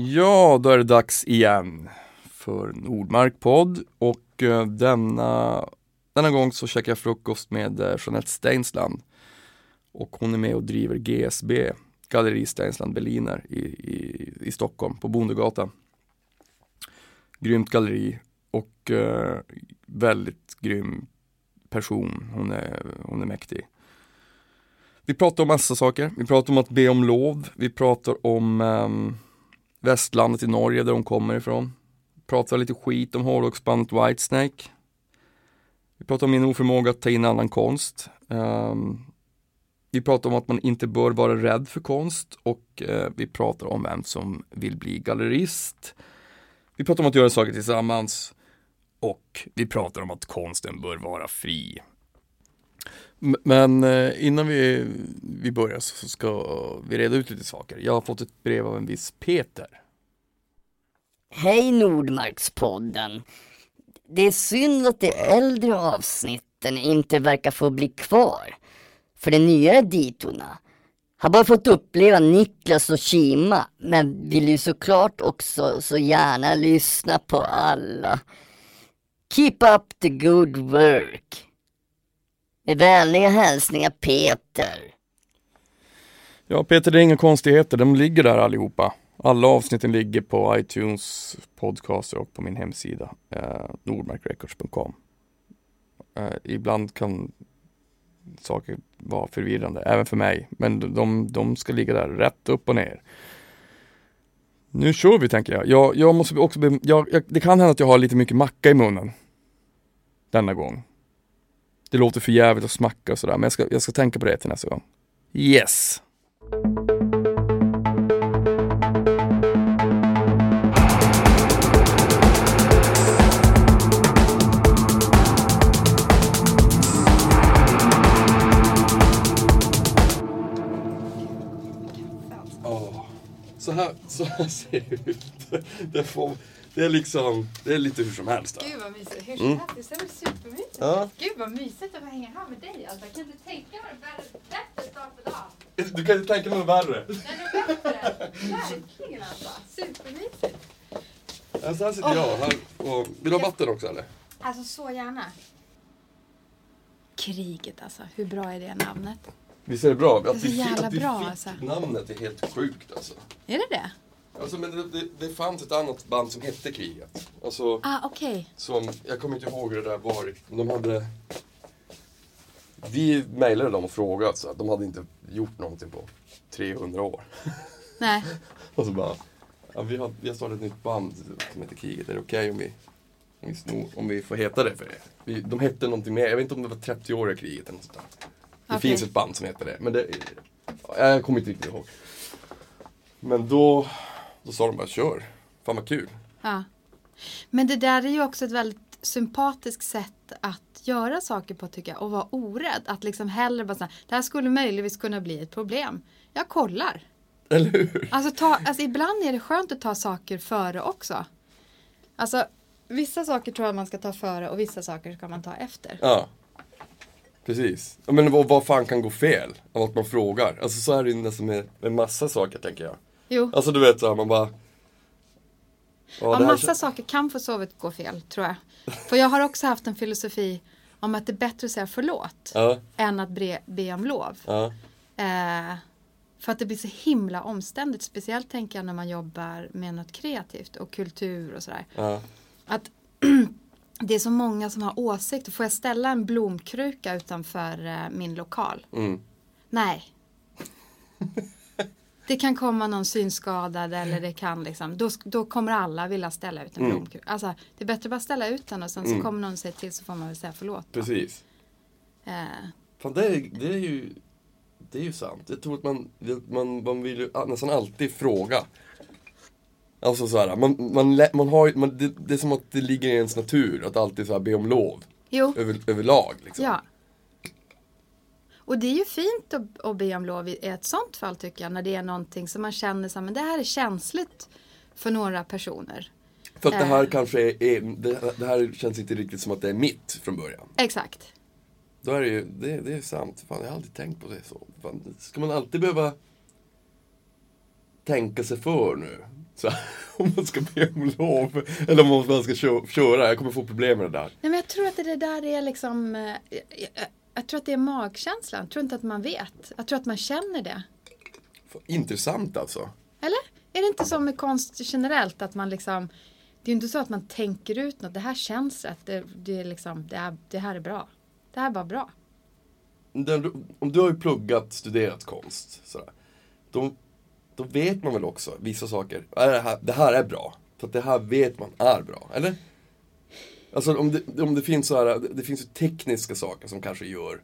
Ja, då är det dags igen för Nordmark podd och eh, denna, denna gång så käkar jag frukost med eh, Jeanette Steinsland och hon är med och driver GSB, Galleri Steinsland Berliner i, i, i Stockholm på Bondegatan. Grymt galleri och eh, väldigt grym person. Hon är, hon är mäktig. Vi pratar om massa saker. Vi pratar om att be om lov. Vi pratar om ehm, västlandet i Norge där de kommer ifrån. Pratar lite skit om hårdrocksbandet Whitesnake. Vi pratar om min oförmåga att ta in annan konst. Um, vi pratar om att man inte bör vara rädd för konst och uh, vi pratar om vem som vill bli gallerist. Vi pratar om att göra saker tillsammans och vi pratar om att konsten bör vara fri. Men eh, innan vi, vi börjar så ska vi reda ut lite saker. Jag har fått ett brev av en viss Peter. Hej Nordmarkspodden. Det är synd att de äldre avsnitten inte verkar få bli kvar. För de nyare ditorna har bara fått uppleva Niklas och Kima, men vill ju såklart också så gärna lyssna på alla. Keep up the good work. Med vänliga hälsningar Peter. Ja Peter, det är inga konstigheter. De ligger där allihopa. Alla avsnitten ligger på iTunes, podcaster och på min hemsida eh, nordmarkrecords.com. Eh, ibland kan saker vara förvirrande, även för mig. Men de, de ska ligga där rätt upp och ner. Nu kör vi tänker jag. Jag, jag måste också, be, jag, jag, det kan hända att jag har lite mycket macka i munnen. Denna gång. Det låter för jävligt att smacka och sådär, men jag ska, jag ska tänka på det till nästa gång. Yes! Så, här, så här ser det ut. Det, får, det är liksom, det är lite hur som helst. Gud vad mysigt. Hur mm. Det är supermysigt. Ja. Gud vad mysigt att få hänga här med dig. Alltså, jag kan inte tänka mig en bättre start på dagen. Du kan inte tänka mig något värre. Nej, något bättre. Verkligen alltså. Supermysigt. Alltså här sitter oh. jag. Här, och, vill du ha vatten också eller? Alltså så gärna. Kriget alltså. Hur bra är det namnet? Visst är det bra? Det är så jävla att vi bra fick alltså. namnet är helt sjukt alltså. Är det det? Alltså, men det, det, det, fanns ett annat band som hette Kriget. Alltså, ah, okay. som, jag kommer inte ihåg hur det där var. De hade... Vi mejlade dem och frågade, så de hade inte gjort någonting på 300 år. Nej. och så bara, ja, vi, har, vi har startat ett nytt band som heter Kriget. Är det okej okay om, vi, om, vi snor, om vi får heta det för det? Vi, de hette någonting mer, jag vet inte om det var 30-åriga kriget eller något sånt där. Det okay. finns ett band som heter det, men det, jag kommer inte riktigt ihåg. Men då då sa de bara kör. Fan vad kul. Ja. Men det där är ju också ett väldigt sympatiskt sätt att göra saker på tycker jag. Och vara orädd. Att liksom hellre bara säga, det här skulle möjligtvis kunna bli ett problem. Jag kollar. Eller hur? Alltså, ta, alltså ibland är det skönt att ta saker före också. Alltså vissa saker tror jag man ska ta före och vissa saker ska man ta efter. Ja. Precis. Men vad, vad fan kan gå fel av att man frågar? Alltså så är det ju nästan med, med massa saker tänker jag. Jo. Alltså du vet så här, man bara Ja, massa saker kan få sovet gå fel tror jag. För jag har också haft en filosofi om att det är bättre att säga förlåt ja. än att be, be om lov. Ja. Eh, för att det blir så himla omständigt. Speciellt tänker jag när man jobbar med något kreativt och kultur och sådär. Ja. Att det är så många som har åsikter. Får jag ställa en blomkruka utanför eh, min lokal? Mm. Nej. Det kan komma någon synskadad eller det kan liksom, då, då kommer alla vilja ställa ut en mm. blomkruka. Alltså, det är bättre att bara ställa ut den och sen mm. så kommer någon säga till så får man väl säga förlåt. Precis. Eh. Fan, det, är, det är ju det är ju sant. Jag tror att man, man, man vill ju nästan alltid fråga. Alltså så här, man, man, man har man, det, det är som att det ligger i ens natur att alltid så här be om lov. Jo. Över, överlag. Liksom. Ja. Och det är ju fint att, att be om lov i ett sånt fall tycker jag. När det är någonting som man känner så men det här är känsligt för några personer. För att det här äh. kanske är, det, här känns inte riktigt som att det är mitt från början. Exakt. Då är det ju, det, det är sant. Fan, jag har aldrig tänkt på det så. Fan, ska man alltid behöva tänka sig för nu? Så om man ska be om lov. Eller om man ska kö- köra. Jag kommer få problem med det där. Nej, men jag tror att det där är liksom, eh, jag, tror att det är magkänslan. Jag tror inte att man vet. Jag tror att man känner det. Intressant alltså. Eller? Är det inte som med konst generellt att man liksom Det är ju inte så att man tänker ut något. Det här känns rätt. Det, det, är liksom, det, är, det här är bra. Det här var bra. Den, om du har ju pluggat, studerat konst. Sådär, då, då vet man väl också vissa saker. Är det, här, det här är bra. För att det här vet man är bra. Eller? Alltså om det, om det finns så här, det finns ju tekniska saker som kanske gör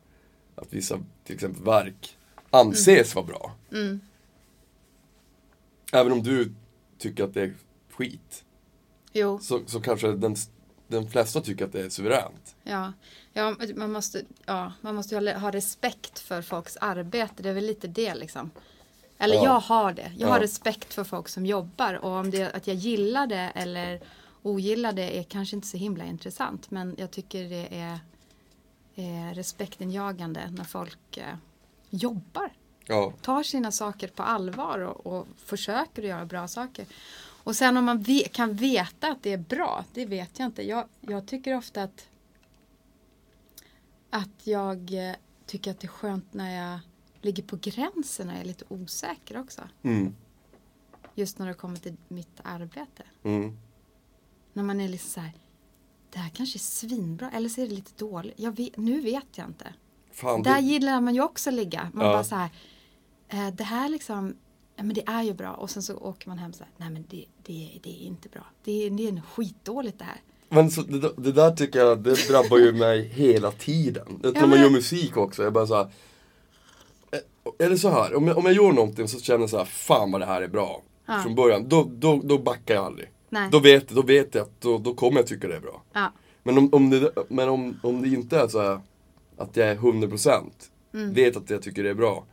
att vissa, till exempel verk, anses vara bra. Även om du tycker att det är skit. Jo, Så, så kanske den, den flesta tycker att det är suveränt. ja. ja man, måste, ja, man måste ju ha, ha respekt för folks arbete. Det är väl lite det liksom. Eller Ja. jag har det. Jag har Ja. respekt för folk som jobbar. Och om det är att jag gillar det eller ogillar det är kanske inte så himla intressant. Men jag tycker det är, är respektinjagande när folk eh, jobbar. Ja, tar sina saker på allvar och, och försöker att göra bra saker. Och sen om man ve- kan veta att det är bra, det vet jag inte. Jag, jag tycker ofta att att jag eh, tycker att det är skönt när jag ligger på gränsen och är lite osäker också. mm, Just när det kommer till mitt arbete. mm. När man är liksom så här, det här kanske är svinbra eller så är det lite dåligt. Jag vet, nu vet jag inte. Fan, Där det, gillar man ju också ligga. Man Ja. bara så här, eh, det här liksom, ja, men det är ju bra. Och sen så åker man hem så här, nej men det, det, det är inte bra. Det är, det är skitdåligt det här. Men så, det, det där tycker jag, det drabbar ju mig hela tiden. Det, Ja, när man gör musik också, jag bara så här. eh, Eller så här, om jag, om jag gör någonting så känner jag så här, fan vad det här är bra. Ja. Från början, då, då, då backar jag aldrig. Nej. Då vet, då vet jag att då, då kommer jag tycka det är bra. Ja, Men om, om, det, men om, om det inte är så här, att jag är 100% Mm. vet att jag tycker det är bra.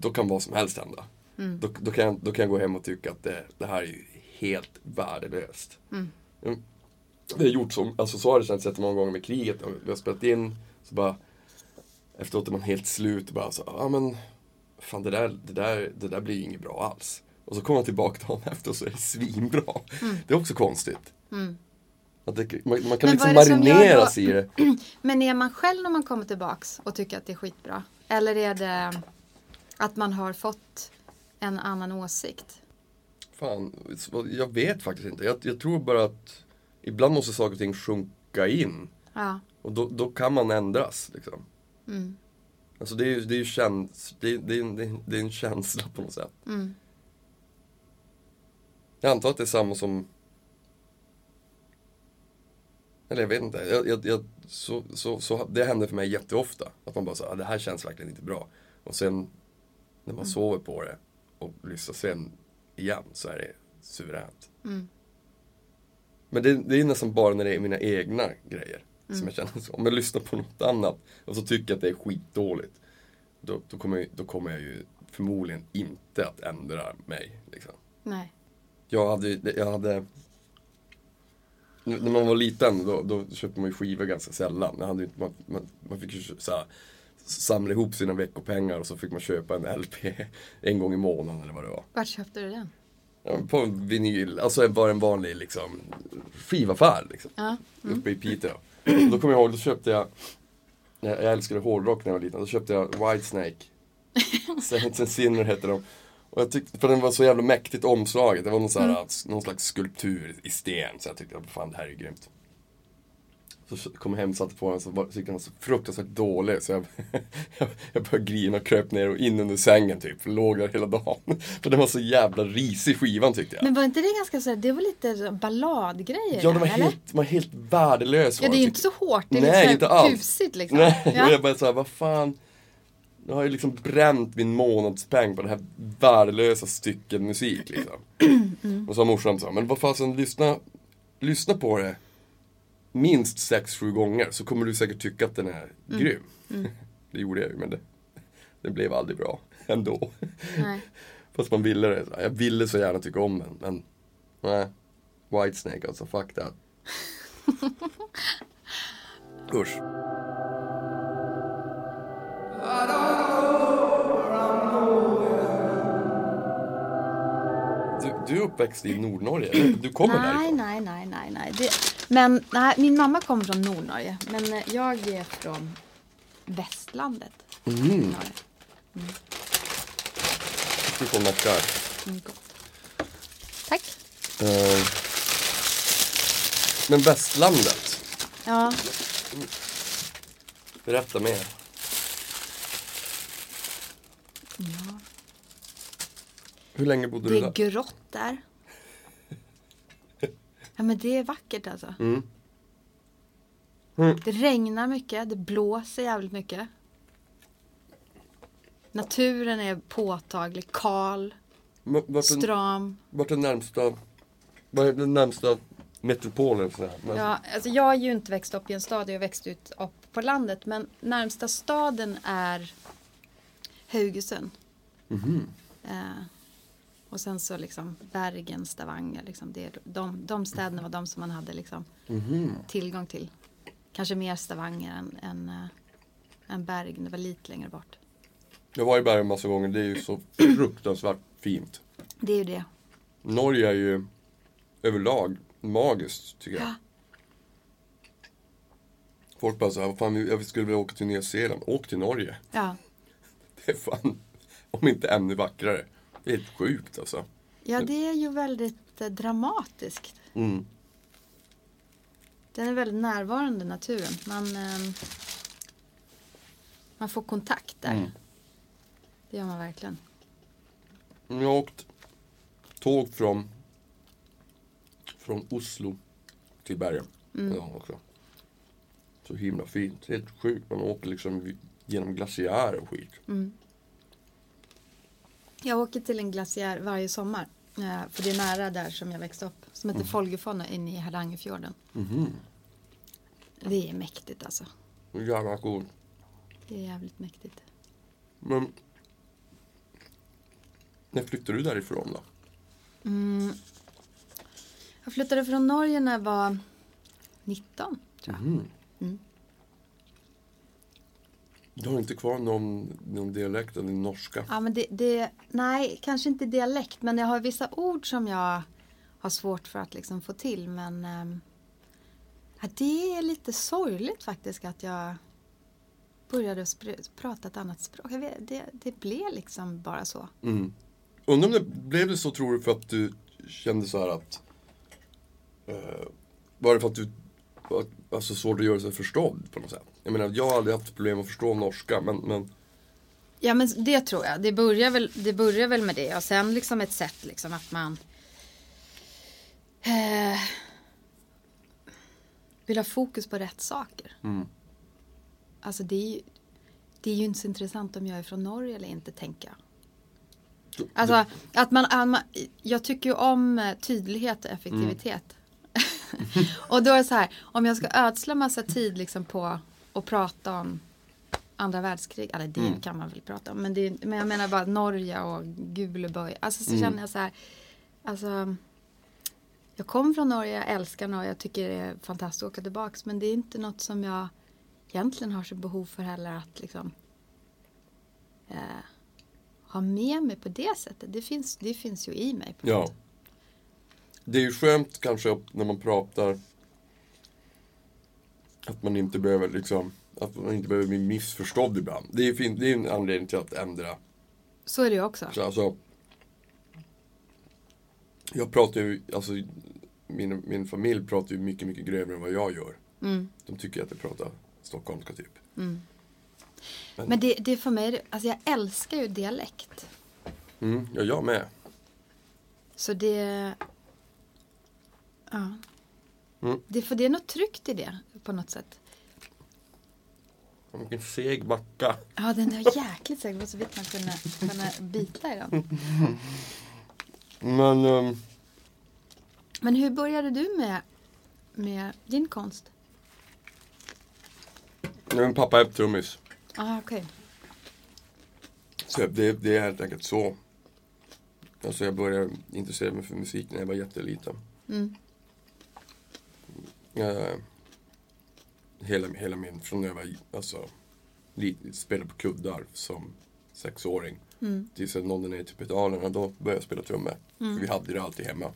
Då kan vad som helst hända. Mm. Då, då, kan jag, då kan jag gå hem och tycka att det, det här är ju helt värdelöst. Mm. Mm. Det har gjort så, alltså så har det känts jättemånga gånger med kriget. Vi har spelat in, så bara efteråt är man helt slut och bara så, ja men fan det där, det där, det där blir inget bra alls. Och så kommer man tillbaka dagen efter och så är det svinbra. Det är också konstigt. Mm. Det, man, man kan Men liksom marineras då- i det. Men är man själv när man kommer tillbaks och tycker att det är skitbra? Eller är det att man har fått en annan åsikt? Fan, jag vet faktiskt inte. Jag, jag tror bara att ibland måste saker och ting sjunka in. Ja. Och då, då kan man ändras. Liksom. Mm. Alltså det är ju, det är käns, det, är- det, är det är en känsla på något sätt. Mm. Jag antar att det är samma som Eller jag vet inte. Jag, jag, jag, så, så, så, det händer för mig jätteofta. Att man bara säger, ah, det här känns verkligen inte bra. Och sen när man sover på det och lyssnar sen igen så är det suveränt. Mm. Men det, det är nästan bara när det är mina egna grejer som jag känner så. Om jag lyssnar på något annat och så tycker jag att det är skitdåligt. Då, då, kommer, jag, då kommer jag ju förmodligen inte att ändra mig. Liksom. Nej. Jag hade, jag hade när man var liten då, då köpte man ju skivor ganska sällan. Man, hade, inte- man, man, man fick ju så här, samla ihop sina veckopengar och så fick man köpa en LP en gång i månaden eller vad det var. Vart köpte du den? Ja, på en vinyl, alltså bara en vanlig liksom skivaffär liksom. Ja. Uppe i Piteå. Då kommer jag ihåg, då köpte jag jag, älskade hårdrock när jag var liten, då köpte jag Whitesnake Saints and Sinner hette de och jag tyckte, för den var så jävla mäktigt omslaget, det var någon, så här, någon slags skulptur i sten Så jag tyckte, fan det här är grymt Så kom jag hem och satte på den så var- så tyckte den var så fruktansvärt dålig så jag, jag, jag började grina och kröp ner och in under sängen typ, låg där hela dagen För den var så jävla risig skivan tyckte jag Men var inte det ganska så här, det var lite balladgrejer? Ja, den var eller? helt, var helt värdelös Ja, det är ju inte så hårt. Det är Nej, lite inte så här alls. pusigt liksom. Nej, och Ja. jag bara såhär, vad fan. Nu har jag liksom bränt min månadspeng på det här värdelösa stycket musik liksom. Mm. Och så har morsan så, men vad fasen, lyssna, lyssna på det minst sex sju gånger så kommer du säkert tycka att den är Mm. grym. Det gjorde jag ju, men det, det blev aldrig bra ändå. Nej. Fast man ville det. Jag ville så gärna tycka om den, men nej. Whitesnake alltså, fuck that. Usch. Du, är uppväxt i Nordnorge? Du kommer nej, därifrån? nej, nej, nej, nej. Det, men nej, min mamma kommer från Nordnorge. Men eh, jag är från västlandet. Mm. Du får nackar. Mm. Tack. Eh, men västlandet, Ja, berätta mer. Hur länge bodde det du är där? grått där. Ja, men det är vackert alltså. Mm. Det regnar mycket, det blåser jävligt mycket. Naturen är påtaglig, kal, Vart är, stram. vart är närmsta, vad är den närmsta metropolen? Så här? Men, Ja, alltså jag har ju inte växt upp i en stad, jag har växt ut upp på landet. Men närmsta staden är Haugesund. Mhm. Eh, och sen så liksom Bergen, Stavanger. Liksom det, de, de städerna var de som man hade liksom Mhm. tillgång till. Kanske mer Stavanger än, än, äh, än Bergen. Det var lite längre bort. Jag var i Bergen massa gånger, det är ju så fruktansvärt fint. Det är ju det. Norge är ju överlag magiskt tycker jag. Ja. Folk bara såhär, fan jag skulle vilja åka till Nya Zeeland. Åk till Norge. Ja. Det är fan, om inte ännu vackrare. Det är helt sjukt alltså. ja, det är ju väldigt eh, dramatiskt. Mm. Den är väldigt närvarande naturen. Man, ehm, man får kontakt där. Mm. Det gör man verkligen. Jag har åkt tåg från, från Oslo till Bergen. Mm. Ja, också. Så himla fint. Helt sjukt. Man åker liksom genom glaciärer och skit. Mm. Jag åker till en glaciär varje sommar. eh, För det är nära där som jag växte upp. Som heter Folgefonna inne i Hardangerfjorden. Mhm. Det är mäktigt alltså. Jävla coolt. Det är jävligt mäktigt. Men när flyttade du därifrån då? Mm. Jag flyttade från Norge när jag var 19 tror jag. Mm. Du har inte kvar någon, någon dialekt av din norska? Ja, men det, det, nej, kanske inte dialekt, men jag har vissa ord som jag har svårt för att liksom få till. Men ehm, ja, det är lite sorgligt faktiskt att jag började prata ett annat språk. Vet, det, det blev liksom bara så. Mm. Undrar om det blev det så tror du för att du kände så här att eh, Var det för att du var alltså, svårt att göra sig förstådd på något sätt? Jag menar jag har aldrig haft problem att förstå norska men, men Ja, men det tror jag. Det börjar väl, det börjar väl med det. Och sen liksom ett sätt liksom att man eh, vill ha fokus på rätt saker. mm. Alltså det är, ju, det är ju inte så intressant om jag är från Norge eller inte, tänker jag. Alltså, att man, jag tycker ju om eh, tydlighet och effektivitet. och då är det så här, om jag ska ödsla massa tid liksom på att prata om andra världskrig, eller det Mm. kan man väl prata om, men, det, men jag menar bara Norge och Guleborg. Alltså så Mm. känner jag så här, alltså jag kommer från Norge, jag älskar Norge, jag tycker det är fantastiskt att åka tillbaks, men det är inte något som jag egentligen har så behov för heller att liksom eh, ha med mig på det sättet. Det finns, det finns ju i mig. Ja. sätt. Det är ju skönt kanske när man pratar att man inte behöver liksom att man inte behöver bli missförstådd ibland. Det är, fin- det är en anledning till att ändra Så är det ju också. Så alltså, jag pratar ju, alltså min, min familj pratar ju mycket, mycket grövre än vad jag gör. Mm, De tycker att jag pratar stockholmska typ. mm. Men- Men det, det är för mig, alltså jag älskar ju dialekt. Mm, ja, jag med. Så det... Ja. Mm. Det, för det är något tryggt i det på något sätt. Vilken seg macka. Ja, den är jäkligt säker. Det var så vitt man kunde, kunde bita i den. Men, um, Men hur började du med, med din konst? min pappa är trummis. Ah, okej. Så det, det är helt enkelt så. Alltså jag började intressera mig för musik när jag var jätteliten. Mm. Eh, hela, hela min, från när jag var alltså, spelade på kuddar som sexåring. Mm. Tills jag nådde ner till pedalerna, då började jag spela trummor. Mm. För vi hade det alltid hemma.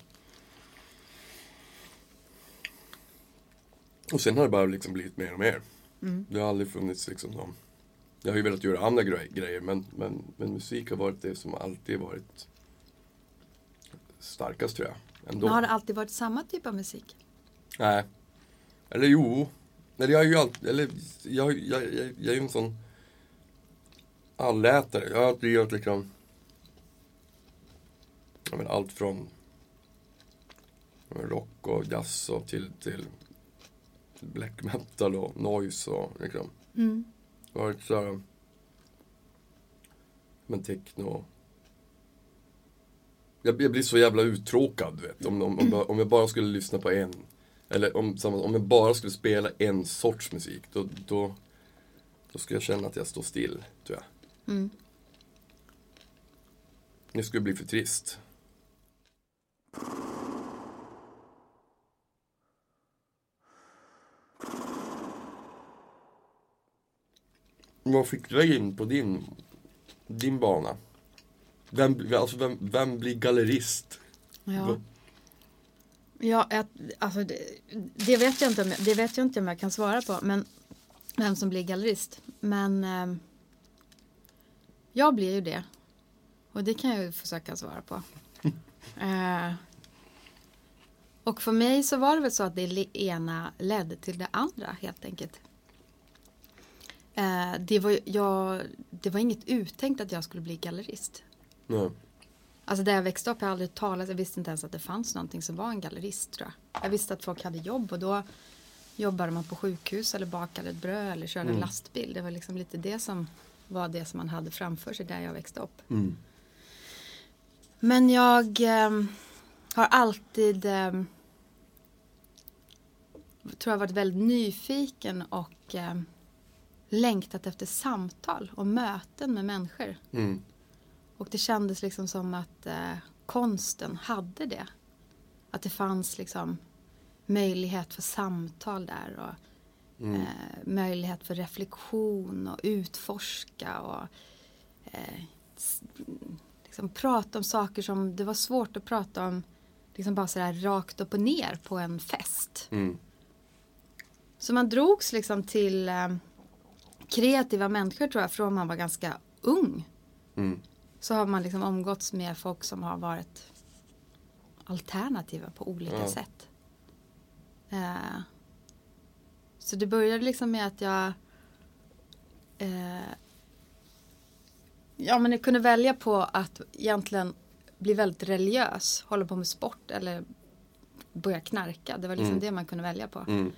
Och sen har det bara liksom blivit mer och mer. Mm. Det har aldrig funnits liksom som Jag har ju velat göra andra grej, grejer men, men, men musik har varit det som alltid varit starkast tror jag. Ändå. Har det alltid varit samma typ av musik? Nej. Eller jo. Eller jag är ju alltid, eller jag, jag, jag, jag är ju en sån allätare. Jag har alltid gjort liksom jag menar, allt från rock och jazz och till, till black metal och noise och liksom. Mm. Jag har varit såhär men techno. Jag, jag blir så jävla uttråkad du vet. Om, om, om, om jag bara skulle lyssna på en. Eller om, om jag bara skulle spela en sorts musik. Då, då, då skulle jag känna att jag står still, tror jag. Mm. Det skulle bli för trist. Vad fick dig in på din, din bana? Vem, alltså vem, vem blir gallerist? Ja. Ja, alltså det, det, vet jag inte om jag, det vet jag inte om jag kan svara på. Men vem som blir gallerist. Men eh, jag blir ju det. Och det kan jag ju försöka svara på. eh, och för mig så var det väl så att det ena ledde till det andra helt enkelt. Eh, det, var, jag, det var inget uttänkt att jag skulle bli gallerist. Nej. Alltså där jag växte upp, jag aldrig talat, jag visste inte ens att det fanns någonting som var en gallerist tror jag. Jag visste att folk hade jobb och då jobbade man på sjukhus eller bakade ett bröd eller körde en Mm. lastbil. Det var liksom lite det som var det som man hade framför sig där jag växte upp. Mm. Men jag ehm, har alltid ehm, tror jag varit väldigt nyfiken och ehm, längtat efter samtal och möten med människor. Mm. Och det kändes liksom som att eh, konsten hade det. Att det fanns liksom möjlighet för samtal där och Mm. eh, möjlighet för reflektion och utforska och eh, liksom prata om saker som det var svårt att prata om liksom bara sådär rakt upp och ner på en fest. Mm. Så man drogs liksom till eh, kreativa människor tror jag från man var ganska ung. Mm. Så har man liksom omgåtts med folk som har varit alternativa på olika Ja. sätt. Eh, så det började liksom med att jag eh, Ja men jag kunde välja på att egentligen bli väldigt religiös, hålla på med sport eller börja knarka. Det var liksom Mm. det man kunde välja på. Mm.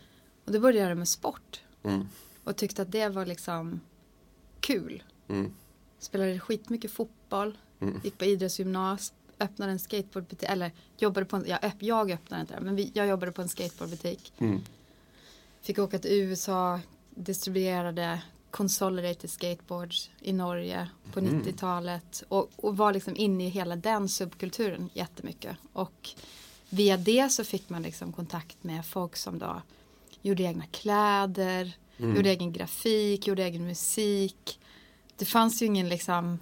Och då började jag med sport. Mm. Och tyckte att det var liksom kul. Mm. Spelade skitmycket fotboll. Mm. Gick på idrottsgymnas. Öppnade en skateboardbutik. Eller jobbade på en, jag, öpp, jag öppnade inte det. Men vi, jag jobbade på en skateboardbutik. Mm. Fick åka till USA. Distribuerade Consolidated Skateboards i Norge på Mm. 90-talet. Och, och var liksom inne i hela den subkulturen jättemycket. Och via det så fick man liksom kontakt med folk som då gjorde egna kläder. Mm. Gjorde egen grafik, gjorde egen musik. Det fanns ju ingen liksom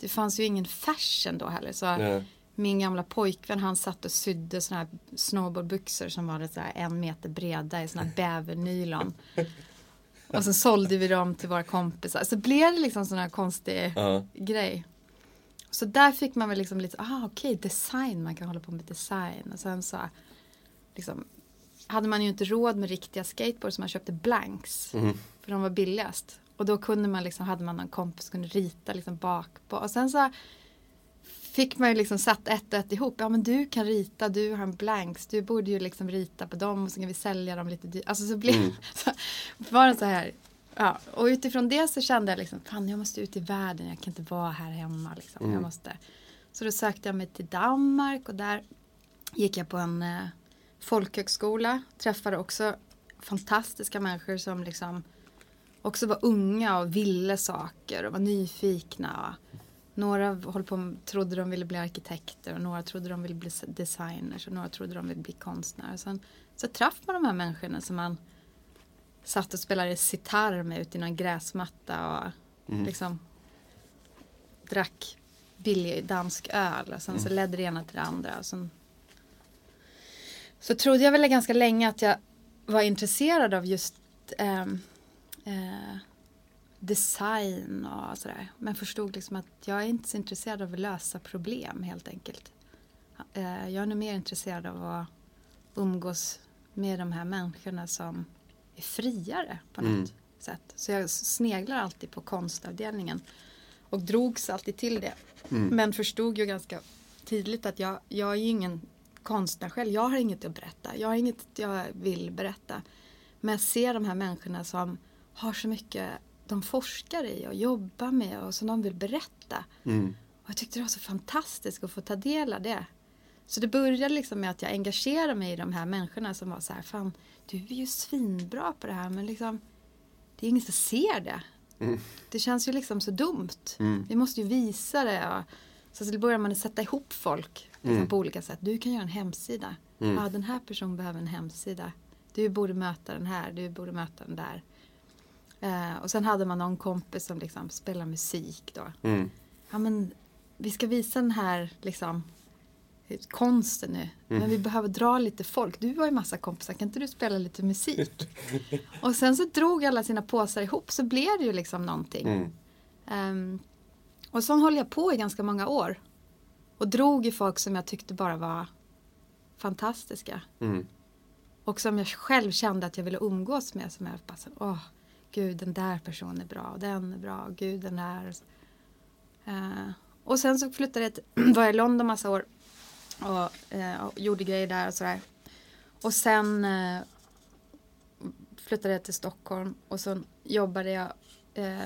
Det fanns ju ingen fashion då heller. Så Nej. min gamla pojkvän han satt och sydde såna här snowboardbyxor som var så en meter breda i såna här bävernylon. Och så sålde vi dem till våra kompisar. Så blev det liksom sån här konstig Ja. grej. Så där fick man väl liksom lite, ah okej, design, man kan hålla på med design. Och sen så liksom, hade man ju inte råd med riktiga skateboards så man köpte blanks. Mm. För de var billigast. Och då kunde man liksom, hade man någon kompis som kunde rita liksom bak på. Och sen så fick man ju liksom satt ett och ett ihop. Ja men du kan rita, du har en blanks, du borde ju liksom rita på dem och så kan vi sälja dem lite dyrt. Alltså så blev Mm. så var det så här. Ja, och utifrån det så kände jag liksom, fan jag måste ut i världen, jag kan inte vara här hemma liksom. Mm. Jag måste. Så då sökte jag mig till Danmark och där gick jag på en eh, folkhögskola. Träffade också fantastiska människor som liksom också var unga och ville saker och var nyfikna. Några höll på, trodde de ville bli arkitekter och några trodde de ville bli designers och några trodde de ville bli konstnärer. Sen så träffade man de här människorna som man satt och spelade sitar med ute i någon gräsmatta och Mm. liksom drack billig dansk öl och sen så ledde det ena till det andra. Och sen, så trodde jag väl ganska länge att jag var intresserad av just ehm, eh, design och sådär. Men förstod liksom att jag är inte så intresserad av att lösa problem helt enkelt. Eh, jag är nog mer intresserad av att umgås med de här människorna som är friare på något Mm. sätt. Så jag sneglar alltid på konstavdelningen och drogs alltid till det. Men förstod ju ganska tidigt att jag, jag är ju ingen konstnär själv. Jag har inget att berätta. Jag har inget jag vill berätta. Men jag ser de här människorna som har så mycket de forskar i och jobbar med och som de vill berätta. Mm. Och jag tyckte det var så fantastiskt att få ta del av det. Så det började liksom med att jag engagerade mig i de här människorna som var så här, fan du är ju svinbra på det här men liksom det är ingen som ser det. Det känns ju liksom så dumt. Mm. Vi måste ju visa det. Och, så så börjar man sätta ihop folk liksom, Mm. på olika sätt. Du kan göra en hemsida. Ja, den här personen behöver en hemsida. Du borde möta den här, du borde möta den där. Eh, och sen hade man någon kompis som liksom spelar musik då. Mm. Ja men vi ska visa den här liksom konsten nu. Men vi behöver dra lite folk. Du har ju massa kompisar, kan inte du spela lite musik? och sen så drog alla sina påsar ihop så blev det ju liksom någonting. Mm. Ehm, och så höll jag på i ganska många år. Och drog i folk som jag tyckte bara var fantastiska. Mm. Och som jag själv kände att jag ville umgås med. Som jag bara så, åh, gud den där personen är bra, och den är bra, gud den där. Eh, och sen så flyttade jag till, var jag i London massa år. Och, eh, och gjorde grejer där och sådär. Och sen eh, flyttade jag till Stockholm och så jobbade jag eh,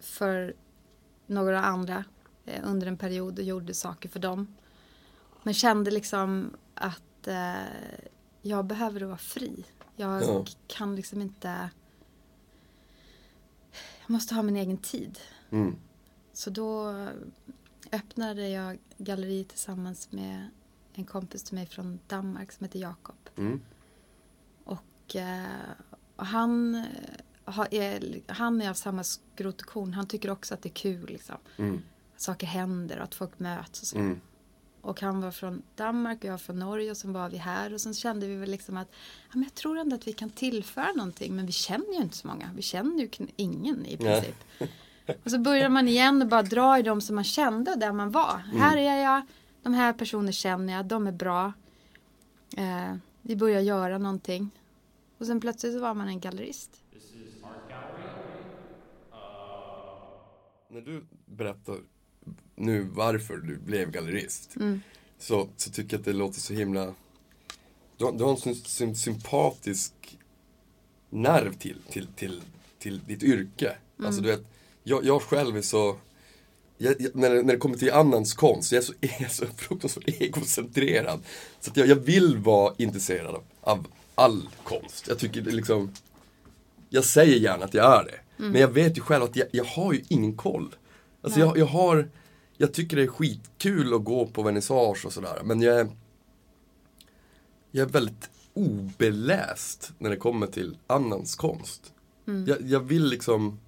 för några andra eh, under en period och gjorde saker för dem. Men kände liksom att eh, jag behöver vara fri. Jag Ja. kan liksom inte... Jag måste ha min egen tid. Mm. Så då öppnade jag galleri tillsammans med en kompis till mig från Danmark som heter Jakob. Mm. Och, eh, och han, eh, är, han är av samma skrot och korn. Han tycker också att det är kul. Liksom. Mm. Saker händer och att folk möts. Och, så. Mm. och han var från Danmark och jag var från Norge och sen var vi här. Och sen kände vi väl liksom att ja, men jag tror ändå att vi kan tillföra någonting. Men vi känner ju inte så många. Vi känner ju ingen i Nej. princip. Och så börjar man igen och bara dra i dem som man kände där man var. Här är jag, de här personer känner jag, de är bra. Eh, vi börjar göra någonting. Och sen plötsligt så var man en gallerist. När du berättar nu varför du blev gallerist Mm. så, så tycker jag att det låter så himla... Du, du har en sym, sym, sympatisk nerv till, till, till, till ditt yrke. Alltså du vet, jag, jag själv är så... Jag, jag, när, det, när det kommer till annans konst, jag är så, jag är så fruktansvärt egocentrerad. Så jag, jag vill vara intresserad av, av all konst. Jag tycker liksom... Jag säger gärna att jag är det. Men jag vet ju själv att jag, jag har ju ingen koll. Alltså jag, jag har... Jag tycker det är skitkul att gå på vernissage och sådär. Men jag är... Jag är väldigt obeläst när det kommer till annans konst. Jag, jag vill liksom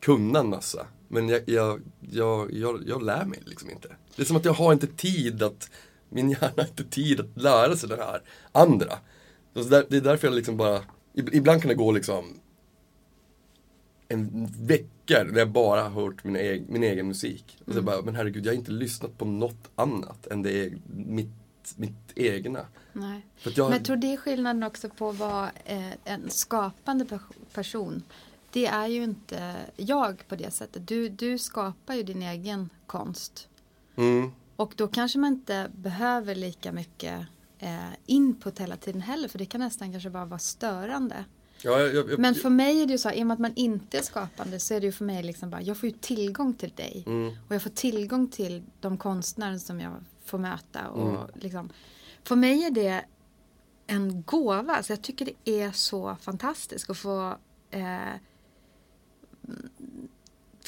kunna en massa. Men jag, jag, jag, jag, jag lär mig liksom inte. Det är som att jag har inte tid att, min hjärna har inte tid att lära sig det här andra. Det är därför jag liksom bara, ib- ibland kan det gå liksom en vecka när jag bara har hört min, eg, min egen musik. Och så Mm. bara, men herregud, jag har inte lyssnat på något annat än det mitt, mitt egna. Nej. Jag, Men jag tror det är skillnaden också på att vara eh, en skapande pe- person. Det är ju inte jag på det sättet. Du, du skapar ju din egen konst. mm, Och då kanske man inte behöver lika mycket eh, input hela tiden heller. För det kan nästan kanske bara vara störande. Ja, jag, jag, Men för mig är det ju så här, i och med att man inte är skapande så är det ju för mig liksom bara, jag får ju tillgång till dig. Mm. Och jag får tillgång till de konstnärer som jag får möta. Och Mm. liksom, för mig är det en gåva. Så jag tycker det är så fantastiskt att få eh,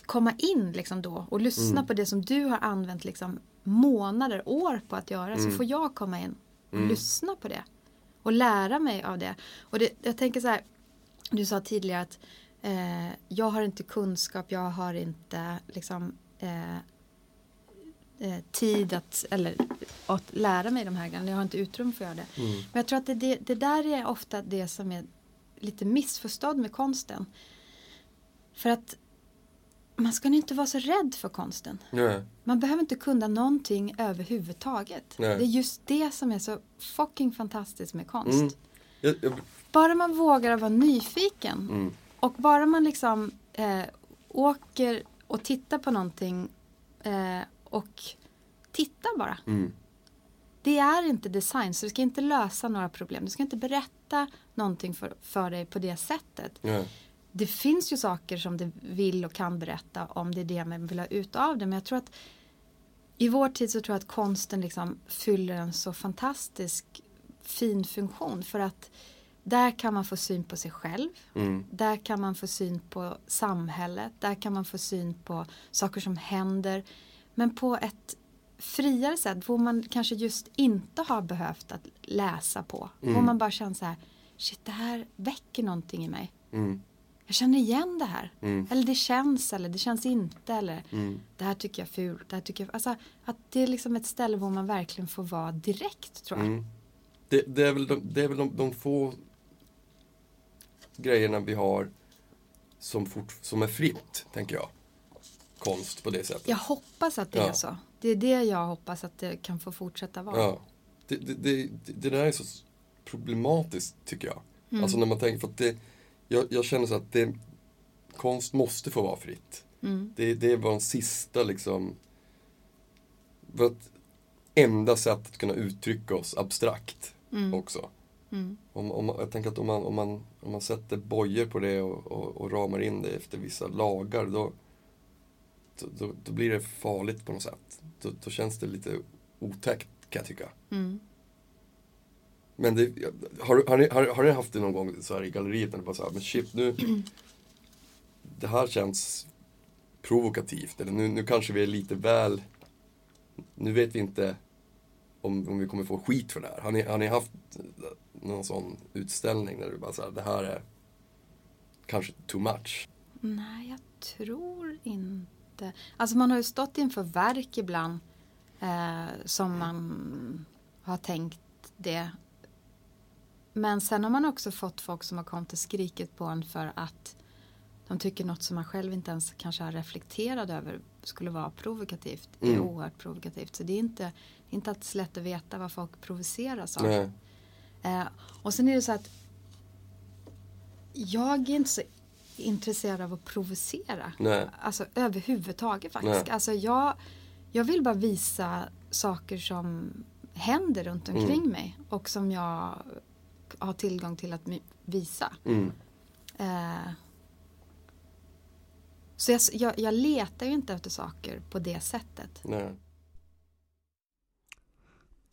komma in liksom då och lyssna Mm. på det som du har använt liksom månader, år på att göra. Så Mm. får jag komma in och Mm. lyssna på det. Och lära mig av det. Och det, jag tänker så här, du sa tidigare att eh, jag har inte kunskap, jag har inte liksom eh, eh, tid att, eller, att lära mig de här grejerna. Jag har inte utrymme för att göra det. Mm. Men jag tror att det, det, det där är ofta det som är lite missförstådd med konsten. För att man ska inte vara så rädd för konsten. Nej. Man behöver inte kunna någonting överhuvudtaget. Nej. Det är just det som är så fucking fantastiskt med konst. Mm. Jag, jag, Bara man vågar vara nyfiken mm. och bara man liksom eh, åker och tittar på någonting eh, och tittar bara. Mm. Det är inte design så du ska inte lösa några problem. Du ska inte berätta någonting för, för dig på det sättet. Nej. Det finns ju saker som du vill och kan berätta om det är det man vill ha ut av det. Men jag tror att i vår tid så tror jag att konsten liksom fyller en så fantastisk fin funktion. För att där kan man få syn på sig själv. Mm. Där kan man få syn på samhället. Där kan man få syn på saker som händer. Men på ett friare sätt. Hvor man kanske just inte har behövt att läsa på. Mm. Hvor man bara känner så här. Shit, det här väcker någonting i mig. Mm. Jag känner igen det här. Mm. Eller det känns eller det känns inte. Eller Mm. det här tycker jag är fult. Det här tycker jag... Alltså, att det är liksom ett ställe hvor man verkligen får vara direkt tror jag. Mm. Det, det är väl, de, det är väl de, de få grejerna vi har som, fort, som är fritt, tänker jag. Konst på det sättet. Jag hoppas att det Ja. är så. Det är det jag hoppas att det kan få fortsätta vara. Ja. Det, det, det, det där är så problematiskt, tycker jag. Mm. Alltså när man tänker, för att det, jag, jag känner så att det, konst måste få vara fritt. Mm. Det, det var en sista liksom, vårt enda sätt att kunna uttrycka oss abstrakt Mm. också. Mm. Om, om, jag tänker att om man, om man, om man sätter bojor på det och, och, och ramar in det efter vissa lagar då, då, då, blir det farligt på något sätt. Då, då känns det lite otäckt kan jag tycka. Mm. Men det, har, har, ni, har, har ni haft det någon gång så här i galleriet när det bara så här, men shit nu Det här känns provokativt eller nu, nu kanske vi är lite väl Nu vet vi inte om, om vi kommer få skit för det här. Har ni, har ni haft någon sån utställning där du bara såhär, det här är kanske too much? Nej, jag tror inte. Alltså man har ju stått inför verk ibland eh, som man har tänkt det. Men sen har man också fått folk som har kommit och skrikit på en för att de tycker något som man själv inte ens kanske har reflekterat över skulle vara provokativt. är Mm. oerhört provokativt. Så det är inte, inte alltid lätt att veta vad folk provoceras av. Eh, och sen är det så att jag är inte så intresserad av att provocera. Nej. Alltså överhuvudtaget faktiskt. Nej. Alltså jag, jag vill bara visa saker som händer runt omkring Mm. mig och som jag har tillgång till att visa. Mm. Eh, så jag, jag, jag letar ju inte efter saker på det sättet. Nej.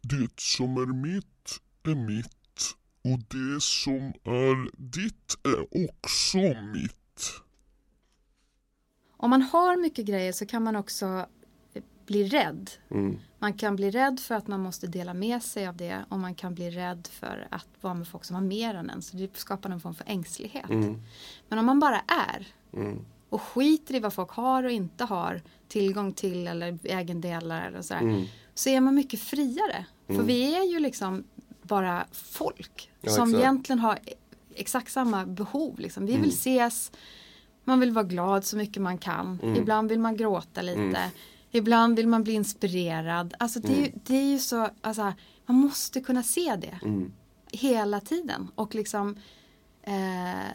Det som är mitt är mitt och det som är ditt är också mitt. Om man har mycket grejer så kan man också eh, bli rädd. Mm. Man kan bli rädd för att man måste dela med sig av det och man kan bli rädd för att vara med folk som har mer än en. Så det skapar en form för ängslighet. Mm. Men om man bara är Mm. Och skiter i vad folk har och inte har tillgång till eller ägendelar eller sådär. Mm. Så är man mycket friare. För Mm. vi är ju liksom bara folk Ja, som exakt. egentligen har exakt samma behov. Liksom. Vi Mm. vill ses, man vill vara glad så mycket man kan. Mm. Ibland vill man gråta lite. Mm. Ibland vill man bli inspirerad. Alltså det, är, ju, det är ju så, alltså, man måste kunna se det Mm. hela tiden. Och liksom eh,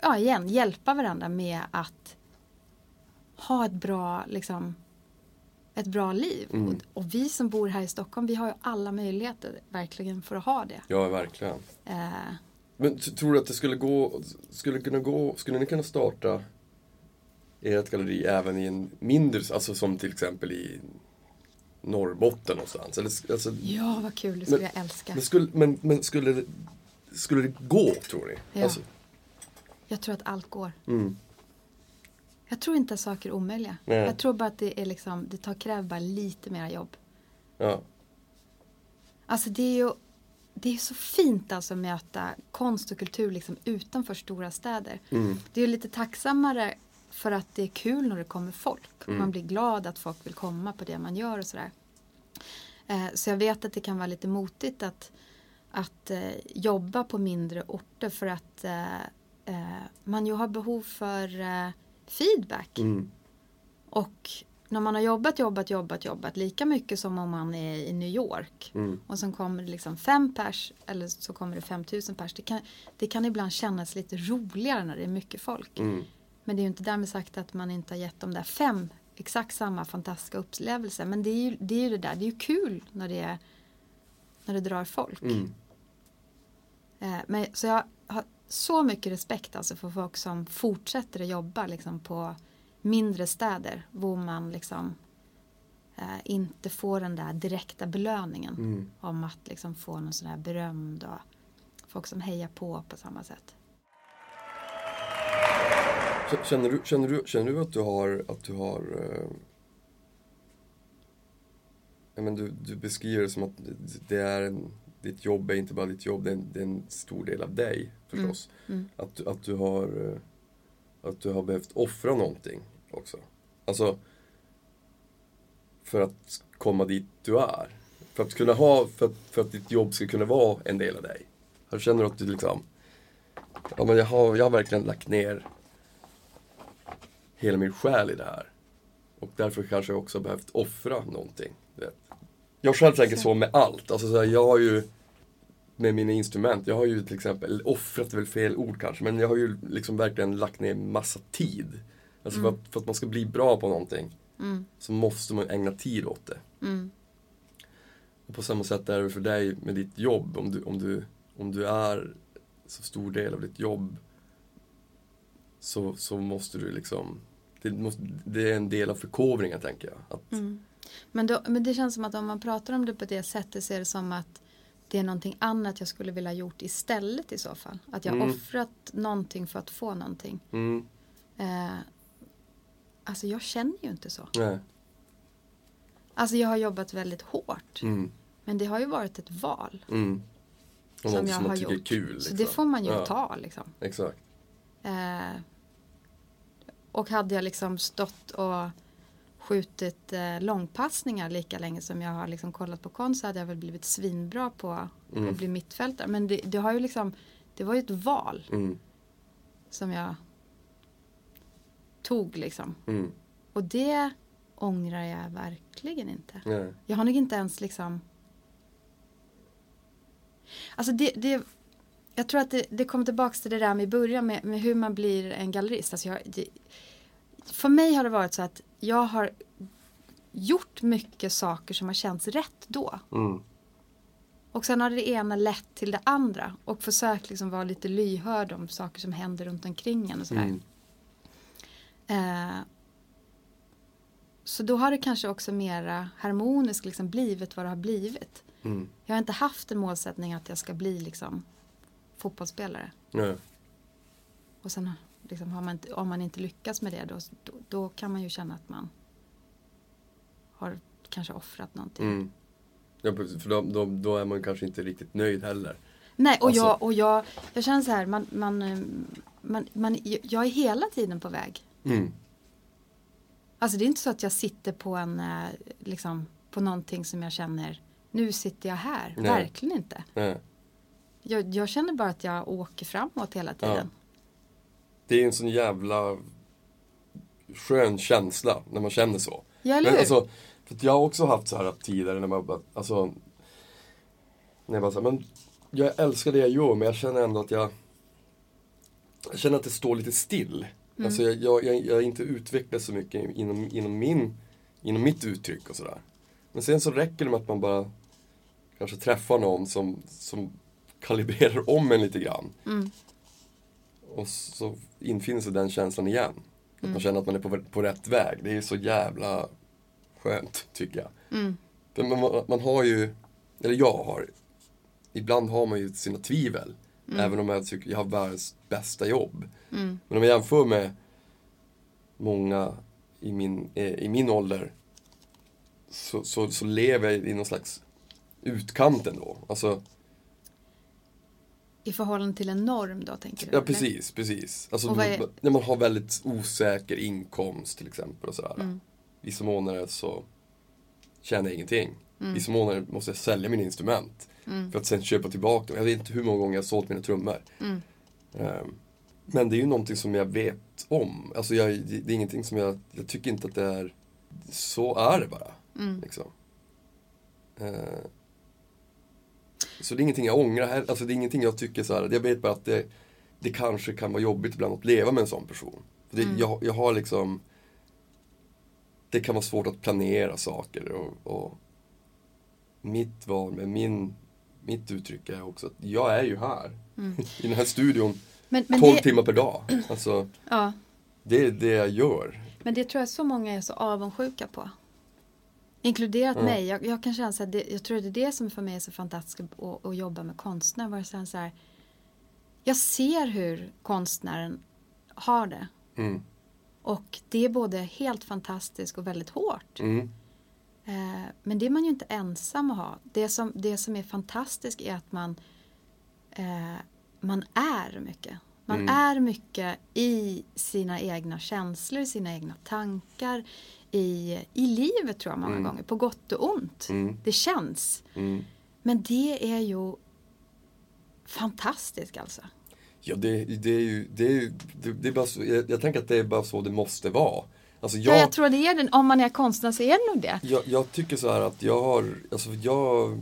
ja, igen, hjälpa varandra med att ha ett bra, liksom, ett bra liv. Mm. Och, och vi som bor här i Stockholm, vi har ju alla möjligheter verkligen för att ha det. Ja, verkligen. Eh, Men tror du att det skulle gå, skulle kunna gå, skulle ni kunna starta ert galleri även i en mindre, alltså som till exempel i Norrbotten någonstans? Eller, alltså, ja, vad kul, det skulle Men- jag älska. men skulle, men, men skulle, det, skulle det gå, tror ni? Ja. Alltså, Jag tror att allt går. mm, Jag tror inte att saker är omöjliga. Nej. Jag tror bara att det är liksom, det tar kräver bara lite mera jobb. ja. Alltså det är ju det är så fint alltså att möta konst och kultur liksom utanför stora städer. Mm. Det är lite tacksammare för att det är kul när det kommer folk. Mm. Man blir glad att folk vill komma på det man gör och sådär. Eh, så jag vet att det kan vara lite motigt att, att eh, jobba på mindre orter för att eh, eh, man ju har behov för eh, feedback. Mm. Och när man har jobbat, jobbat, jobbat, jobbat lika mycket som om man är i New York Mm. och sen kommer det liksom fem pers eller så kommer det 5000 pers. Det kan, det kan ibland kännas lite roligare när det är mycket folk. Mm. Men det är ju inte därmed sagt att man inte har gett dem där fem exakt samma fantastiska upplevelser. Men det är ju det, är ju det där, det är ju kul när det, är, när det drar folk. Mm. Eh, men, så jag så mycket respekt alltså för folk som fortsätter att jobba liksom, på mindre städer. Hvor man liksom eh, inte får den där direkta belöningen. Mm. Om att liksom få någon sån här beröm och folk som hejar på på samma sätt. Känner du, känner, du, känner du att du har, att du har eh, ja, men du, du beskriver det som att det- det är en, ditt jobb är inte bara ditt jobb, det är en, det är en stor del av dig förstås. Mm. Att, du- att, du har, eh, att du har behövt offra någonting också. Alltså för att komma dit du är. För att kunna ha, för att, för att ditt jobb ska kunna vara en del av dig. Här känner du att du liksom, ja men jag har, jag har verkligen lagt ner hela min själ i det här. Och därför kanske jag också behövt offra någonting. Jag själv tänker så med allt. Alltså så här, jag har ju med mina instrument, jag har ju till exempel, offrat är väl fel ord kanske, men jag har ju liksom verkligen lagt ner massa tid. Alltså för, att, för att man ska bli bra på någonting Mm. så måste man ägna tid åt det. Mm. Och på samma sätt är det för dig med ditt jobb. Om du, om du, om du är så stor del av ditt jobb så, så måste du liksom det, måste, det är en del av förkovringen tänker jag. Att, Mm. Men, då, men det känns som att om man pratar om det på det sättet så är det som att det är någonting annat jag skulle vilja gjort istället i så fall. Att jag Mm. offrat någonting för att få någonting. mm, Eh, alltså jag känner ju inte så. nej, Alltså jag har jobbat väldigt hårt. mm, Men det har ju varit ett val. mm. Och som något jag som man tycker gjort. är kul. Så Liksom. det får man ju Ja, ta liksom. Exakt. Eh, och hade jag liksom stått och skjutit eh, långpassningar lika länge som jag har liksom kollat på konst så hade jag väl blivit svinbra på Mm. att bli mittfältare. Men det, det har ju liksom, det var ju ett val Mm, som jag tog liksom. mm, Och det ångrar jag verkligen inte. nej. Jag har nog inte ens liksom Alltså det, det Jag tror att det, det kommer tillbaks till det där med i början med, med hur man blir en gallerist. Alltså jag, det, för mig har det varit så att jag har gjort mycket saker som har känts rätt då. Mm, Och sen har det ena lett till det andra. Och försökt liksom vara lite lyhörd om saker som händer runt omkring en och sådär. mm, Eh, så då har det kanske också mera harmoniskt liksom blivit vad det har blivit. mm, Jag har inte haft en målsättning att jag ska bli liksom fotbollsspelare. nej. Och sen liksom, man inte, om man inte lyckas med det då, då, då kan man ju känna att man har kanske offrat någonting. Mm. Ja, för då, då, då är man kanske inte riktigt nöjd heller. Nej, och, Alltså- jag, och jag, jag känner så här, man, man, eh, man, man, jag är hela tiden på väg. Mm, Alltså det är inte så att jag sitter på en, eh, liksom, på någonting som jag känner, nu sitter jag här. Nej. Verkligen inte. nej. Jag, jag känner bara att jag åker framåt hela tiden. Det är en sån jävla skön känsla när man känner så. Ja, eller Men alltså, för jag har också haft så här tider när man bara, alltså, när jag bara så här, men jag älskar det jag gör men jag känner ändå att jag, jag känner att det står lite still. Mm. Alltså jag, jag, jag, jag inte utvecklas så mycket inom, inom, min, inom mitt uttryck och sådär. Men sen så räcker det med att man bara kanske träffar någon som, som kalibrerar om en lite grann. Mm. Och så infinner sig den känslan igen. Att Mm. man känner att man är på, på rätt väg. Det är så jävla skönt, tycker jag. Mm. För man, man, har ju, eller jag har, ibland har man ju sina tvivel. Även om jag tycker jag har världens bästa jobb. Mm. Men om jag jämför med många i min, eh, i min ålder så, så, så lever jag i någon slags utkant ändå. Alltså, I förhållande till en norm då tänker du? Ja eller? precis, precis. Alltså är- när man har väldigt osäker inkomst till exempel och sådär. Mm. Vissa månader så tjänar jag ingenting. Mm. Vissa månader måste jag sälja mina instrument. Mm. För att sen köpa tillbaka dem. Jag vet inte hur många gånger jag har sålt mina trummor. Mm. Ehm, Men det är ju någonting som jag vet om. Alltså jag, det det är ingenting som jag, jag tycker inte att det är, så är det bara. Mm. Liksom. Ehm, Så det är ingenting jag ångrar heller. Alltså det är ingenting jag tycker så här. Jag vet bara att det, det kanske kan vara jobbigt ibland att leva med en sån person. För det, Mm. jag, jag har liksom Det kan vara svårt att planera saker och, och mitt val med min mitt uttryck är också att jag är ju här. Mm. I den här studion Men, men, 12 det, timmar per dag. Alltså, ja, det är det jag gör. men det tror jag så många är så avundsjuka på. Inkluderat Ja. mig. Jag, jag kan känna så här, det, jag tror det är det som för mig är så fantastiskt att, att jobba med konstnär. Var så här, jag ser hur konstnären har det. Mm. Och det är både helt fantastiskt och väldigt hårt. Mm. Eh, men det är man ju inte ensam att ha. Det som, det som är fantastiskt är att man, eh, man är mycket. Man Mm. är mycket i sina egna känslor, sina egna tankar. I, i livet tror jag många Mm. gånger, på gott och ont. Mm. Det känns. Mm. Men det är ju fantastiskt alltså. Ja, det, det är ju, det är ju, det, det är bara så, jag, jag tänker att det är bara så det måste vara. Alltså Ja, jag, jag tror det är den, om man är konstnär så är det nog det. jag, jag tycker så här att jag har, alltså jag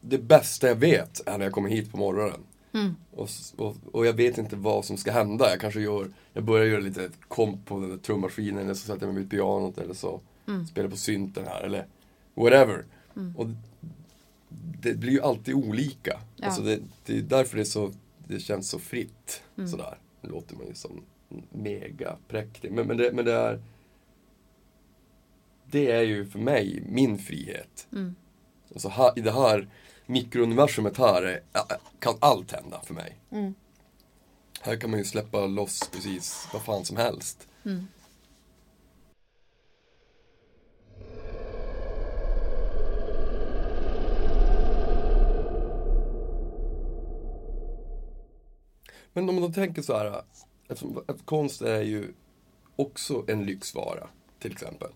Det bästa jag vet är när jag kommer hit på morgonen. Mm. Och, och, och jag vet inte vad som ska hända. Jag kanske gör, jag börjar göra lite komp på den där trummaskinen eller så sätter jag mig vid pianot eller så Mm. spelar på synten här eller whatever. Mm. Och det blir ju alltid olika. Ja. Alltså det, det är därför det, är så, det känns så fritt. Mm. Sådär. Nu låter man ju som mega präktig. Men, men, det, men det är Det är ju för mig min frihet. Mm. Alltså här, i det här mikrouniversumet här är, kan allt hända för mig. Mm. Här kan man ju släppa loss precis vad fan som helst. Mm. Men om man då tänker så här, eftersom, konst är ju också en lyxvara, till exempel.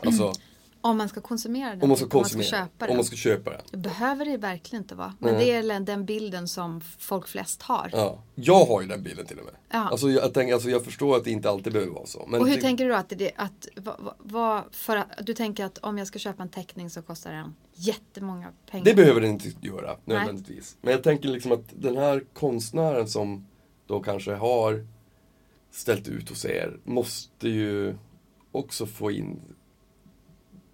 Alltså, Om man ska konsumera den, om man ska typ, om konsumera, köpa den. om man ska köpa den. Det behöver det verkligen inte vara. Men Nej. det är den- den bilden som folk flest har. Ja. Jag har ju den bilden till och med. Ja. Alltså, jag, tänker, alltså, jag förstår att det inte alltid behöver vara så. Och hur ty- tänker du då att det att, vad, vad- för att du tänker att om jag ska köpa en teckning så kostar den jättemånga pengar? Det behöver den inte göra nödvändigtvis. Men jag tänker liksom att den här konstnären som då kanske har ställt ut hos er måste ju också få in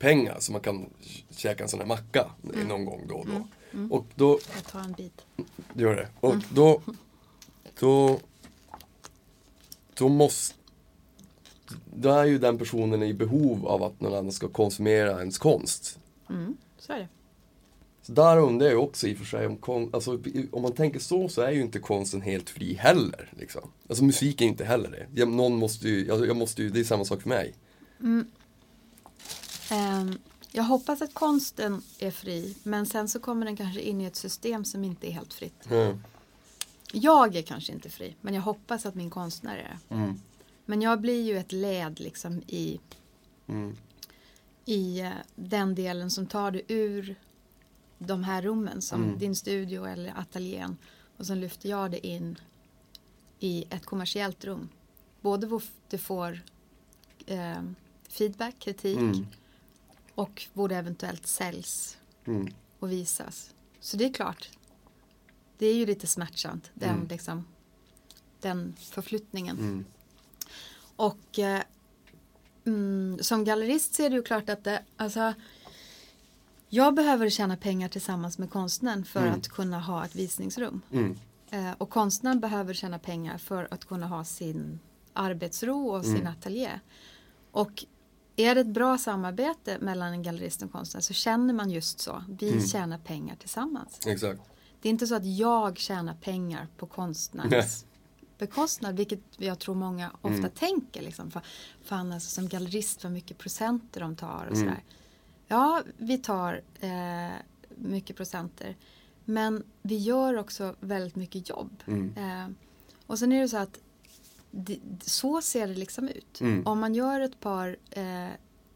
pengar så man kan käka en sån här macka någon gång då och då. Och då, Jag tar en bit. gör det. Och då, då, då måste, då är ju den personen i behov av att någon annan ska konsumera ens konst. Mm, så är det. Så där undrar jag också i och för sig om kon- alltså, om man tänker så så är ju inte konsten helt fri heller. Liksom. Alltså musik är inte heller det. Jag, någon måste ju, jag, jag måste ju, det är samma sak för mig. Ehm, jag hoppas att konsten är fri, men sen så kommer den kanske in i ett system som inte är helt fritt. Mm. Jag är kanske inte fri, men jag hoppas att min konstnär är det. Mm. Men jag blir ju ett led liksom i, Mm. i eh, den delen som tar det ur de här rummen som Mm. din studio eller ateljén och sen lyfter jag det in i ett kommersiellt rum. Både det får eh, feedback, kritik Mm. Och hvor det eventuellt säljs Mm. och visas. Så det är klart, det är ju lite smärtsamt den, Mm. liksom, den förflyttningen. Mm. Och eh, mm, som gallerist är det ju klart att det, alltså, jag behöver tjäna pengar tillsammans med konstnären för Mm. att kunna ha ett visningsrum. Mm. Eh, och konstnären behöver tjäna pengar för att kunna ha sin arbetsro och sin ateljé. Och är det ett bra samarbete mellan en gallerist och en konstnär så känner man just så. Vi Mm. tjänar pengar tillsammans. Exakt. Det är inte så att jag tjänar pengar på konstnärens bekostnad, vilket jag tror många ofta Mm. tänker. Liksom. Fa- Fan, alltså, som gallerist, vad mycket procenter de tar och Mm. sådär. Ja, vi tar eh, mycket procenter. Men vi gör också väldigt mycket jobb. Mm. Eh, och sen är det så att det, så ser det liksom ut. Mm. Om man gör ett par eh,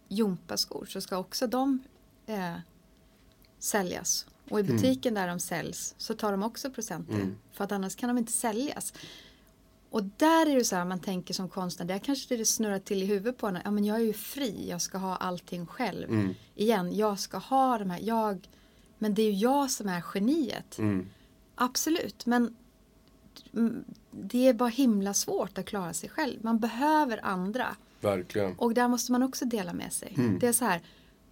gympaskor så ska också de eh, säljas. Och i Mm. butiken där de säljs så tar de också procenter. Mm. För att annars kan de inte säljas. Och där är det så här man tänker som konstnär, där kanske det snurrar till i huvudet på en. Ja men jag är ju fri, jag ska ha allting själv. Mm. Igen, jag ska ha de här, jag. Men det är ju jag som är geniet. Mm. Absolut, men mm, det är bara himla svårt att klara sig själv. Man behöver andra. Verkligen. Och där måste man också dela med sig. Mm. Det är så här,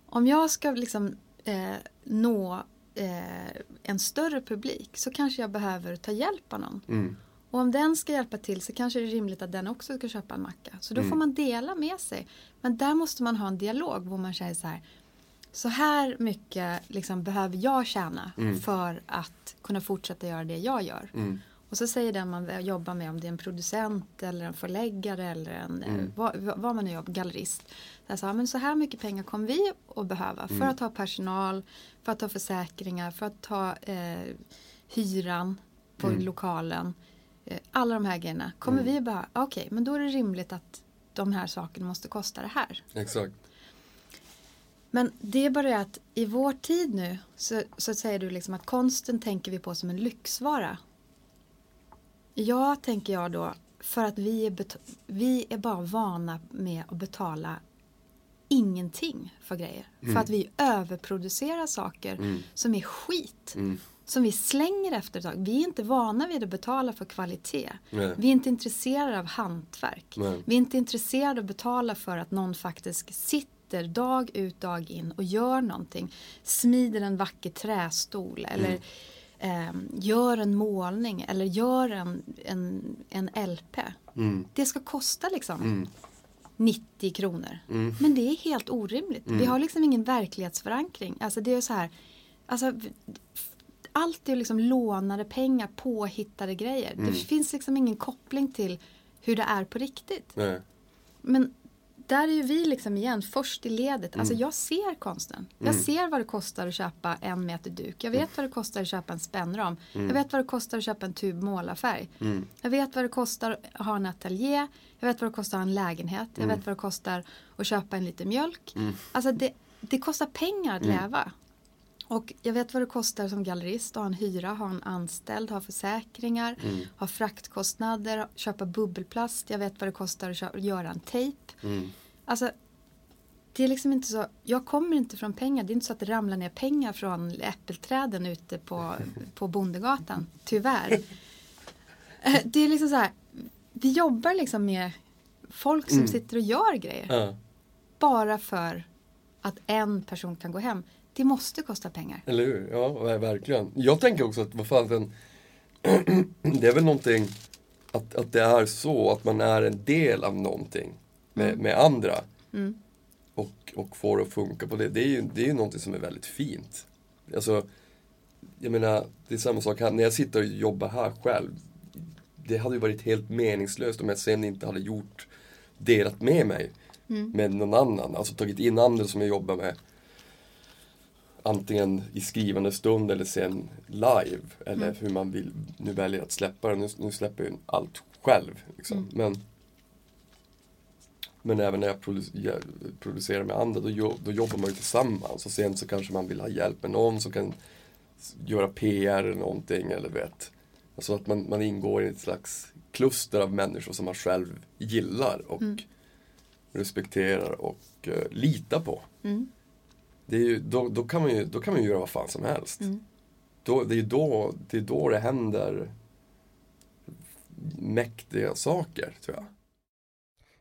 om jag ska liksom eh, nå eh, en större publik så kanske jag behöver ta hjälp av någon. Mm. Och om den ska hjälpa till så kanske det är rimligt att den också ska köpa en macka. Så då Mm. får man dela med sig. Men där måste man ha en dialog där man säger så här. Så här mycket liksom behöver jag tjäna Mm. för att kunna fortsätta göra det jag gör. Och så säger den man jobbar med, om det är en producent eller en förläggare eller en, eh, Mm. vad, vad man nu jobbar, gallerist. Så, här, så, här, men så här mycket pengar kommer vi att behöva för Mm. att ha personal, för att ha försäkringar, för att ta eh, hyran på Mm. lokalen. Eh, alla de här grejerna kommer Mm. vi att behöva. Okej, men då är det rimligt att de här sakerna måste kosta det här. Exakt. Men det är bara det att i vår tid nu så, så säger du liksom att konsten tänker vi på som en lyxvara. Ja, tänker jag då, för att vi är, vi är bara vana med att betala ingenting för grejer. Mm. För att vi överproducerar saker Mm. som är skit. Mm. Som vi slänger efter ett tag. Vi är inte vana vid att betala för kvalitet. Nej. Vi är inte intresserade av hantverk. Nej. Vi är inte intresserade av att betala för att någon faktiskt sitter dag ut dag in och gör någonting. Smider en vacker trästol eller ehm, gör en målning eller gör en, en, en LP. Mm. Det ska kosta liksom Mm. 90 kronor. Mm. Men det är helt orimligt. Vi Mm. har liksom ingen verklighetsförankring. Alltså det är så här. Alltså, allt är liksom lånade pengar, påhittade grejer. Mm. Det finns liksom ingen koppling till hur det är på riktigt. Nej. Men där är ju vi liksom igen först i ledet. Alltså Mm. jag ser konsten. Jag Mm. ser vad det kostar att köpa en meter duk. Jag vet vad det kostar att köpa en spännram. Mm. Jag vet vad det kostar att köpa en tub målarfärg. Mm. Jag vet vad det kostar att ha en ateljé. Jag vet vad det kostar att ha en lägenhet. Jag Mm. vet vad det kostar att köpa en liter mjölk. Mm. Alltså det, det kostar pengar att Mm. leva. Och jag vet vad det kostar som gallerist att ha en hyra, ha en anställd, ha försäkringar, Mm. ha fraktkostnader, köpa bubbelplast. Jag vet vad det kostar att köpa, göra en tejp. Mm. Alltså, det är liksom inte så, jag kommer inte från pengar. Det är inte så att det ramlar ner pengar från äppelträden ute på, på Bondegatan. Tyvärr. Det är liksom så här, vi jobbar liksom med folk som Mm. sitter och gör grejer. Ja. Bara för att en person kan gå hem. Det måste kosta pengar. Eller hur? Ja, ver- verkligen. Jag tänker också att vad fan, den, det är väl någonting att, att det är så att man är en del av någonting med, med andra. Mm. Och, och får det att funka på det. Det är ju, det är ju någonting som är väldigt fint. Alltså, jag menar, det är samma sak här. När jag sitter och jobbar här själv. Det hade ju varit helt meningslöst om jag sen inte hade gjort, delat med mig Mm. med någon annan. Alltså tagit in andra som jag jobbar med. Antingen i skrivande stund eller sen live. Eller Mm. hur man vill, nu väljer att släppa det. Nu, nu släpper jag allt själv. Liksom. Mm. Men, men även när jag produ- jag producerar med andra, då, då jobbar man ju tillsammans. Och sen så kanske man vill ha hjälp med någon som kan göra PR eller någonting. Eller vet. Alltså att man, man ingår i ett slags kluster av människor som man själv gillar och Mm. respekterar och eh, litar på. Mm. Det är ju, då, då, kan man ju, då kan man ju göra vad fan som helst. Mm. Då, det är då det, är då det händer mäktiga saker, tror jag.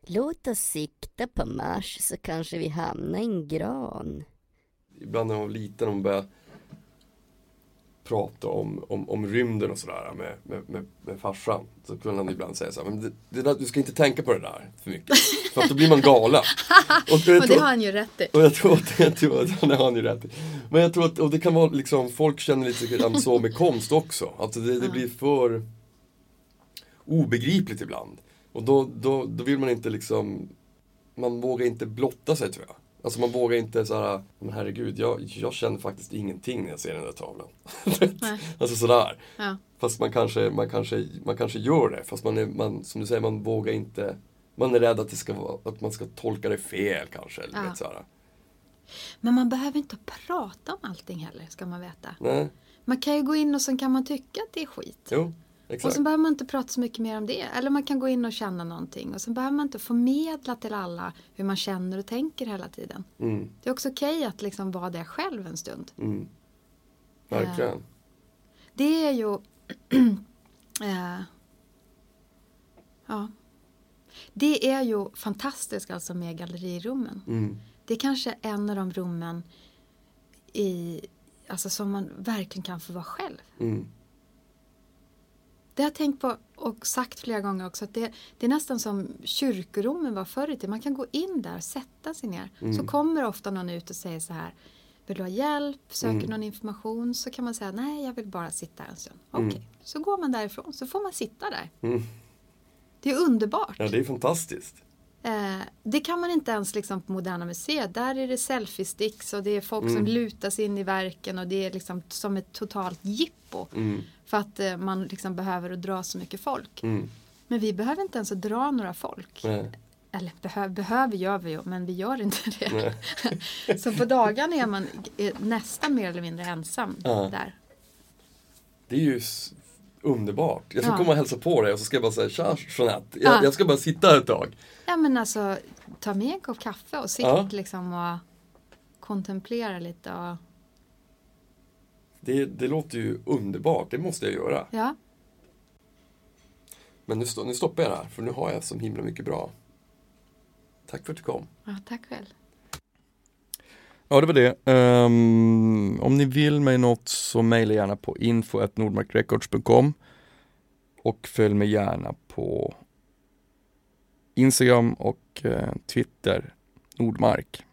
Låt oss sikta på Mars så kanske vi hamnar i en gran. Ibland när man var liten och man började prata om, om, om rymden och sådär med, med, med, med farsan. Så kunde han ibland säga så här, men det, det där, du ska inte tänka på det där för mycket. För att då blir man galen. Och, jag Och det tror- har han ju rätt i. Och jag tror att, jag tror att det har han ju rätt i. Men jag tror att, och det kan vara liksom, folk känner lite så med konst också. Alltså det, det blir för obegripligt ibland. Och då, då, då vill man inte liksom, man vågar inte blotta sig tror jag. Alltså man vågar inte såhär, men herregud, jag, jag känner faktiskt ingenting när jag ser den där tavlan. Alltså sådär. Ja. Fast man kanske, man kanske, man kanske gör det, fast man är, man, som du säger, man vågar inte man är rädd att, det ska vara, att man ska tolka det fel kanske. Eller Ja. vet, såhär. Men man behöver inte prata om allting heller, ska man veta. Nej, Man kan ju gå in och sen kan man tycka att det är skit. jo, Och exakt. sen behöver man inte prata så mycket mer om det. Eller man kan gå in och känna någonting. Och sen behöver man inte förmedla till alla hur man känner och tänker hela tiden. Mm, Det är också okej att liksom vara där själv en stund. mm. Verkligen. Det är ju... eh, ja. Det är ju fantastiskt alltså med gallerirummen. Mm, Det är kanske en av de rummen i, alltså som man verkligen kan få vara själv. mm, Det har jag tänkt på och sagt flera gånger också att det, det är nästan som kyrkorummen var förr i tiden. Man kan gå in där och sätta sig ner. Så kommer ofta någon ut och säger så här Vill du ha hjälp? Söker någon information? Så kan man säga nej jag vill bara sitta en stund. Okej, så går man därifrån så får man sitta där. mm. Det är underbart. Ja, det är fantastiskt. Eh, det kan man inte ens liksom på Moderna Museet. Där är det selfie-sticks och det är folk som lutar sig in i verken och det är liksom som ett totalt jippo. För att eh, man liksom behöver att dra så mycket folk. mm. Men vi behöver inte ens att dra några folk. Nej. Eller behö behöver gör vi ju, men vi gör inte det. Så på dagarna är man eh, nästan mer eller mindre ensam Ja. där. Det är ju underbart. Jag ska Ja. komma och hälsa på dig och så ska jag bara säga tja Jeanette. Jag, Ja. jag ska bara sitta här ett tag. Ja men alltså, ta med en kopp kaffe och sitt liksom och kontemplera lite och Det, det låter ju underbart, det måste jag göra. ja. Men nu, nu stoppar jag där, för nu har jag så himla mycket bra. Tack för att du kom. ja tack själv. Ja, det var det. Ehm, om ni vill mig något så mejla gärna på info.nordmarkrecords.com och följ mig gärna på Instagram och eh, Twitter, Nordmark.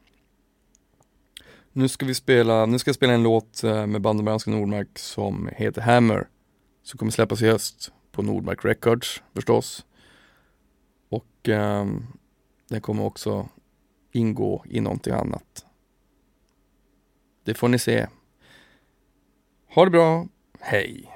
Nu ska vi spela, nu ska jag spela en låt eh, med bandet Branska Nordmark som heter Hammer, som kommer släppas i höst på Nordmark Records förstås. Och eh, den kommer också ingå i någonting annat. Det får ni se. Ha det bra. Hej.